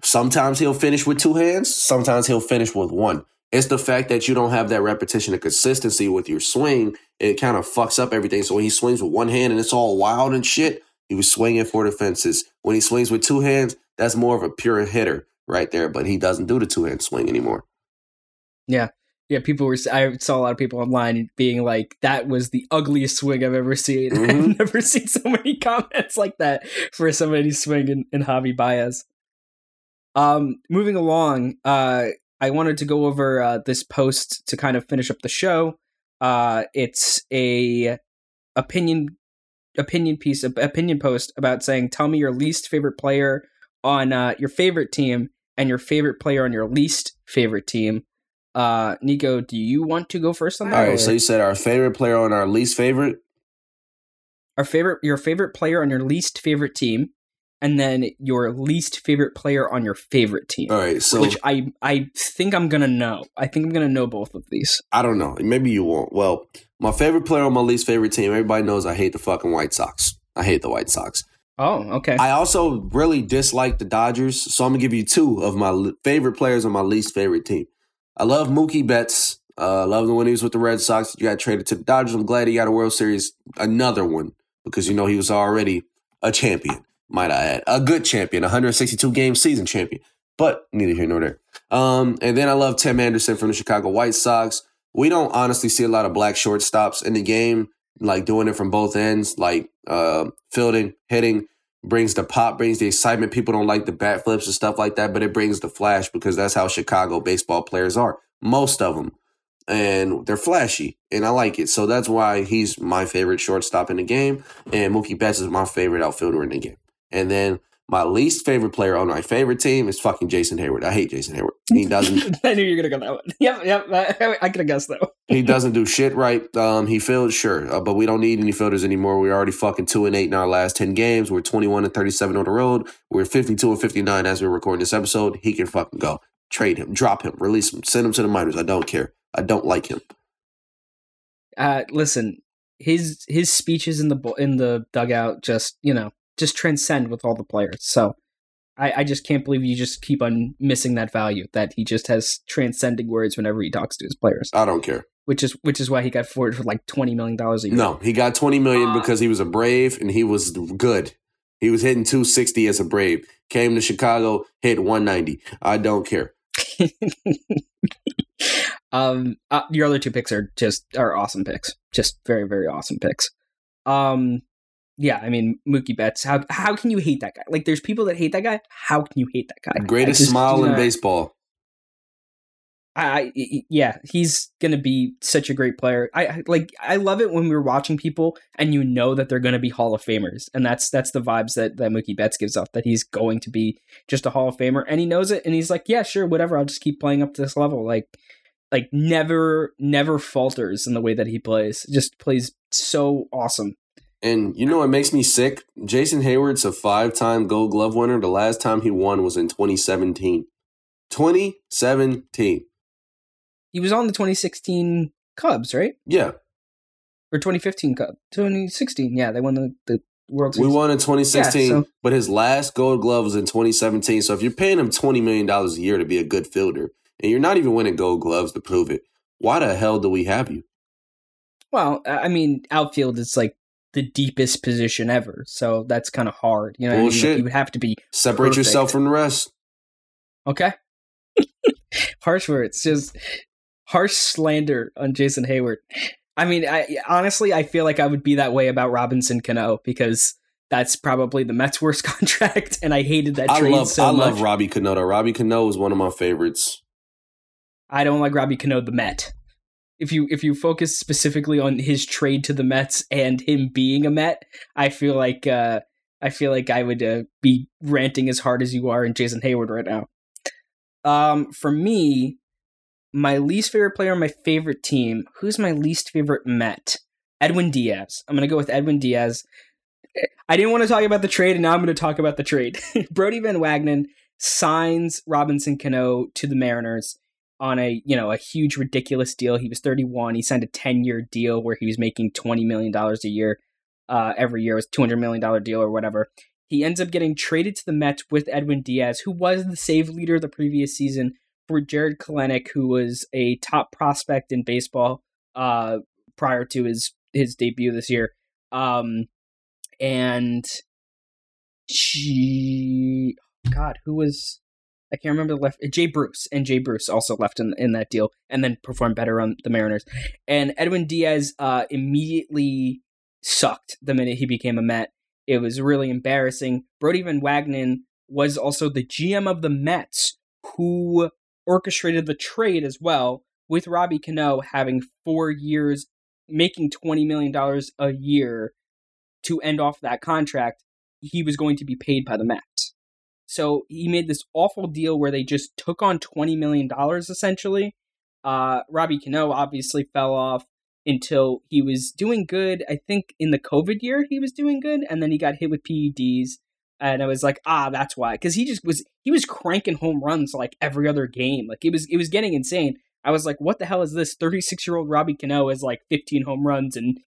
sometimes he'll finish with two hands sometimes he'll finish with one it's the fact that you don't have that repetition and consistency with your swing it kind of fucks up everything so when he swings with one hand and it's all wild and shit he was swinging for the fences when he swings with two hands that's more of a pure hitter right there but he doesn't do the two hand swing anymore Yeah, Yeah, people were. I saw a lot of people online being like, "That was the ugliest swing I've ever seen." Mhm. I've never seen so many comments like that for somebody swing in, in Javi Baez. Um, moving along, uh, I wanted to go over uh, this post to kind of finish up the show. Uh, it's a opinion opinion piece, opinion post about saying, "Tell me your least favorite player on uh, your favorite team and your favorite player on your least favorite team." Uh, Nico, do you want to go first on that? all right or- so you said our favorite player on our least favorite our favorite, your favorite player on your least favorite team, and then your least favorite player on your favorite team. all right so which I I think I'm gonna know. I think I'm gonna know both of these. I don't know. Maybe you won't. Well, my favorite player on my least favorite team, everybody knows I hate the fucking White Sox. I hate the White Sox. Oh, okay. I also really dislike the Dodgers, so I'm gonna give you two of my favorite players on my least favorite team. I love Mookie Betts. Uh, I love the when he was with the Red Sox. You got traded to the Dodgers. I'm glad he got a World Series, another one, because you know he was already a champion. Might I add, a good champion, 162 game season champion. But neither here nor there. Um, and then I love Tim Anderson from the Chicago White Sox. We don't honestly see a lot of black shortstops in the game, like doing it from both ends, like uh, fielding, hitting brings the pop, brings the excitement. People don't like the bat flips and stuff like that, but it brings the flash because that's how Chicago baseball players are. Most of them. And they're flashy, and I like it. So that's why he's my favorite shortstop in the game, and Mookie Betts is my favorite outfielder in the game. And then my least favorite player on my favorite team is fucking Jason Heyward. I hate Jason Heyward. He doesn't I knew you were gonna go that one. Yep, yep. I, I could have guessed though. he doesn't do shit right. Um, he fields, sure, uh, but we don't need any fielders anymore. We're already fucking two and eight in our last ten games. We're twenty one and thirty seven on the road. We're fifty two and fifty nine as we're recording this episode. He can fucking go. Trade him, drop him, release him, send him to the minors. I don't care. I don't like him. Uh, listen, his his speeches in the in the dugout just you know just transcend with all the players. So I, I just can't believe you just keep on missing that value that he just has transcending words whenever he talks to his players. I don't care. Which is which is why he got forward for like twenty million dollars a year. No, he got twenty million Uh, because he was a Brave and he was good. He was hitting two sixty as a Brave. Came to Chicago, hit one ninety. I don't care. um, uh, your other two picks are just are awesome picks, just very very awesome picks. Um, yeah, I mean Mookie Betts. How how can you hate that guy? Like, there's people that hate that guy. How can you hate that guy? Greatest just smile do in not- baseball. I, I yeah, he's gonna be such a great player. I I- like I love it when we're watching people and you know that they're gonna be Hall of Famers, and that's that's the vibes that that Mookie Betts gives off. That he's going to be just a Hall of Famer, and he knows it, and he's like, yeah, sure, whatever. I'll just keep playing up to this level. Like like never never falters in the way that he plays. Just plays so awesome. And you know what makes me sick? Jason Heyward's a five time gold glove winner. The last time he won was in 2017. 2017. He was on the 2016 Cubs, right? Yeah. Or 2015 Cubs. 2016. Yeah, they won the, the World Series. We won in 2016, Yeah, so- but his last gold glove was in 2017. So if you're paying him $20 million a year to be a good fielder, and you're not even winning gold gloves to prove it, why the hell do we have you? Well, I I mean, outfield is like the deepest position ever, so that's kind of hard. You know, I mean? Like, you would have to be Separate yourself from the rest. okay. harsh words, just harsh slander on Jason Heyward. I mean, I honestly, I feel like I would be that way about Robinson Cano because that's probably the Mets' worst contract, and I hated that I trade love so I much. love Robbie Cano. Robbie Cano is one of my favorites. I don't like Robbie Cano the Met. If you if you focus specifically on his trade to the Mets and him being a Met, I feel like uh, I feel like I would uh, be ranting as hard as you are in Jason Heyward right now. Um, for me, my least favorite player on my favorite team. Who's my least favorite Met? Edwin Diaz. I'm gonna go with Edwin Diaz. I didn't want to talk about the trade, and now I'm going to talk about the trade. Brodie Van Wagenen signs Robinson Cano to the Mariners on a you know a huge ridiculous deal. He was 31. He signed a 10 year deal where he was making 20 million dollars a year uh, every year. It was 200 million dollar deal or whatever. He ends up getting traded to the Mets with Edwin Diaz, who was the save leader the previous season, for Jarred Kelenic, who was a top prospect in baseball uh, prior to his his debut this year. Um, and she, God, who was I can't remember the left. Jay Bruce and Jay Bruce also left in in that deal, and then performed better on the Mariners. And Edwin Diaz uh, immediately sucked the minute he became a Met. It was really embarrassing. Brodie Van Wagenen was also the GM of the Mets, who orchestrated the trade as well, with Robbie Cano having four years, making twenty million dollars a year to end off that contract. He was going to be paid by the Mets. So he made this awful deal where they just took on $20 million essentially. Uh, Robbie Cano obviously fell off until he was doing good. I think in the COVID year he was doing good, and then he got hit with PEDs. And I was like, ah, that's why, because he just was he was cranking home runs like every other game. Like it was it was getting insane. I was like, what the hell is this? Thirty six year old Robbie Cano has like fifteen home runs and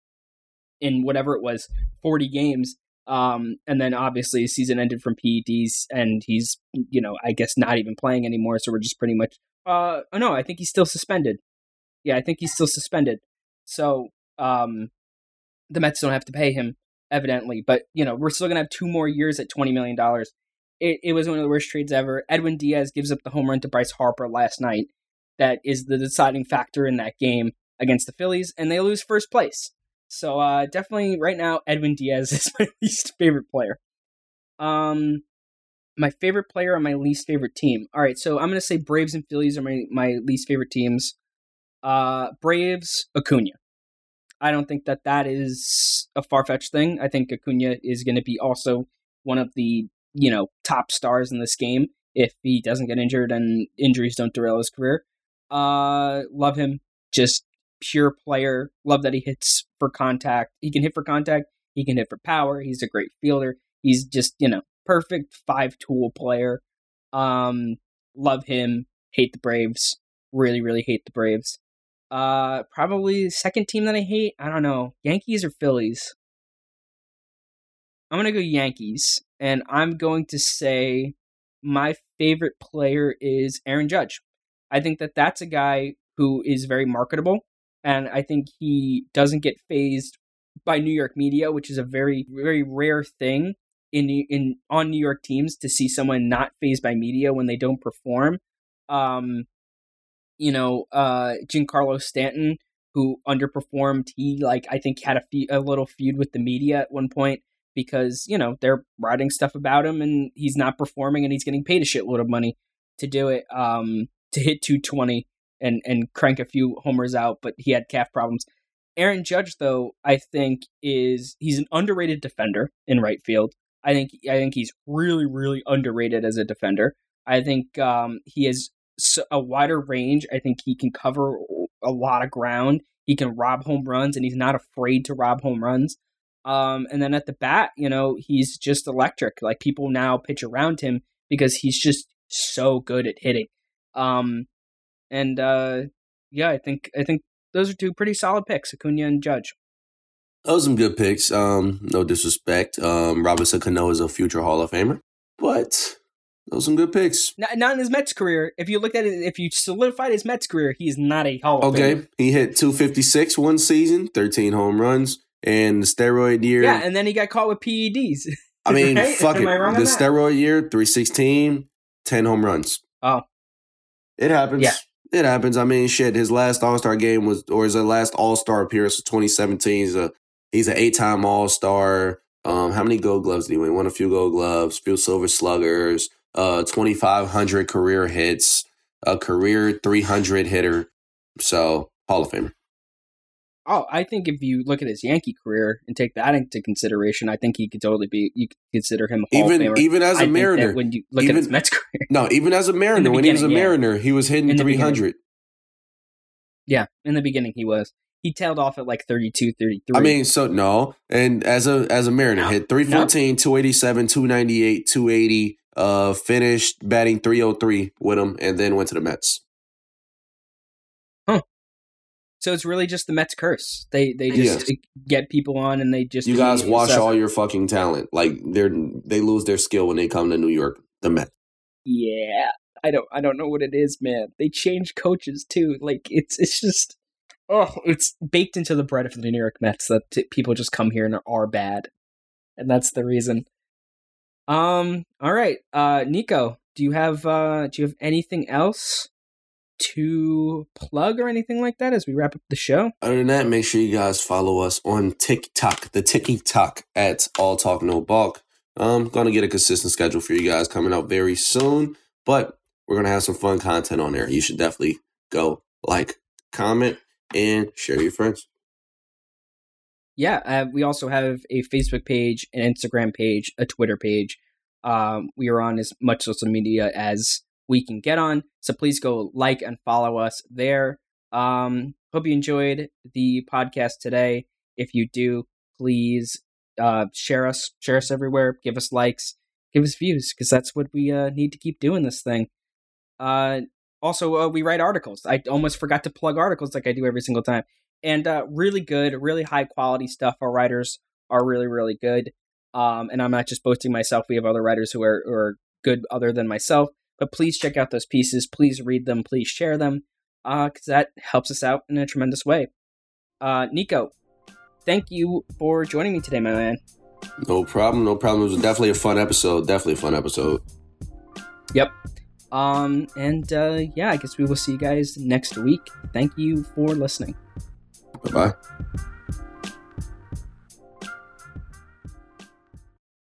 in whatever it was, forty games. Um, and then obviously season ended from PEDs, and he's you know I guess not even playing anymore. So we're just pretty much. Uh, oh no, I think he's still suspended. Yeah, I think he's still suspended. So um, the Mets don't have to pay him evidently, but you know we're still gonna have two more years at twenty million dollars. It, it was one of the worst trades ever. Edwin Diaz gives up the home run to Bryce Harper last night. That is the deciding factor in that game against the Phillies, and they lose first place. So uh, definitely right now, Edwin Diaz is my least favorite player. Um, my favorite player on my least favorite team. All right, so I'm gonna say Braves and Phillies are my my least favorite teams. Uh, Braves, Acuna. I don't think that that is a far fetched thing. I think Acuna is going to be also one of the you know top stars in this game if he doesn't get injured and injuries don't derail his career. Uh, love him. Just pure player. Love that he hits for contact. He can hit for contact. He can hit for power. He's a great fielder. He's just, you know, perfect five tool player. Um, love him. Hate the Braves. Really, really hate the Braves. Uh, probably second team that I hate. I don't know. Yankees or Phillies. I'm gonna go Yankees, and I'm going to say my favorite player is Aaron Judge. I think that that's a guy who is very marketable and I think he doesn't get phased by New York media, which is a very very rare thing in in on New York teams to see someone not phased by media when they don't perform. Um, you know, uh, Giancarlo Stanton, who underperformed, he like I think had a, fe- a little feud with the media at one point because you know they're writing stuff about him and he's not performing and he's getting paid a shitload of money to do it. Um, to hit 220 and and crank a few homers out, but he had calf problems. Aaron Judge, though, I think is he's an underrated defender in right field. I think I think he's really really underrated as a defender. I think um, he has a wider range. I think he can cover a lot of ground. He can rob home runs, and he's not afraid to rob home runs. Um, and then at the bat, you know, he's just electric. Like people now pitch around him because he's just so good at hitting. Um, and uh, yeah, I think I think those are two pretty solid picks, Acuna and Judge. Those are some good picks. Um, no disrespect. Um, Robinson Cano is a future Hall of Famer, but those are some good picks. Not, not in his Mets career. If you looked at it, if you solidified his Mets career, he's not a Hall of okay. Famer. Okay, he hit 256 one season, 13 home runs, and the steroid year. Yeah, and then he got caught with PEDs. I mean, right? fuck Am it. The steroid year, 316, 10 home runs. Oh. It happens. Yeah. It happens. I mean, shit. His last All Star game was, or his last All Star appearance was 2017. He's a he's an eight time All Star. Um, how many Gold Gloves did he win? Won a few Gold Gloves, few Silver Sluggers, uh, 2,500 career hits, a career 300 hitter. So Hall of Famer. Oh, I think if you look at his Yankee career and take that into consideration, I think he could totally be. You could consider him a Hall Even even as I a think that Mariner, when you look even- at his Mets career, no, even as a Mariner, when he was a yeah. Mariner, he was hitting beginning. 300. yeah, in the beginning he was. He tailed off at like 32, 33. I mean, so no, and as a as a Mariner, No. hit 314, 287, 298, 280. Uh, finished batting 303 with him, and then went to the Mets. So it's really just the Mets curse. They they just get people on and they just you guys wash all your fucking talent. Like they're they lose their skill when they come to New York. The Mets. Yeah, I don't I don't know what it is, man. They change coaches too. Like it's it's just oh, it's baked into the bread of the New York Mets that t- people just come here and are bad, and that's the reason. Um. All right, uh, Nico, do you have uh, do you have anything else to plug or anything like that as we wrap up the show? Other than that, make sure you guys follow us on TikTok, the TikTok at All Talk No Balk. I'm gonna get a consistent schedule for you guys coming out very soon, but we're gonna have some fun content on there. You should definitely go like, comment, and share your friends. Yeah, uh, we also have a Facebook page, an Instagram page, a Twitter page. Um, we are on as much social media as we can get on. So please go like and follow us there. Um, hope you enjoyed the podcast today. If you do, please uh, share us, share us everywhere. Give us likes, give us views, because that's what we uh, need to keep doing this thing. Uh, also, uh, we write articles. I almost forgot to plug articles like I do every single time, and uh, really good, really high quality stuff. Our writers are really, really good. Um, and I'm not just boasting myself. We have other writers who are, who are good other than myself. But please check out those pieces. Please read them. Please share them because uh, that helps us out in a tremendous way. Uh, Nico, thank you for joining me today, my man. No problem. No problem. It was definitely a fun episode. Definitely a fun episode. Yep. Um, and uh, yeah, I guess we will see you guys next week. Thank you for listening. Bye bye.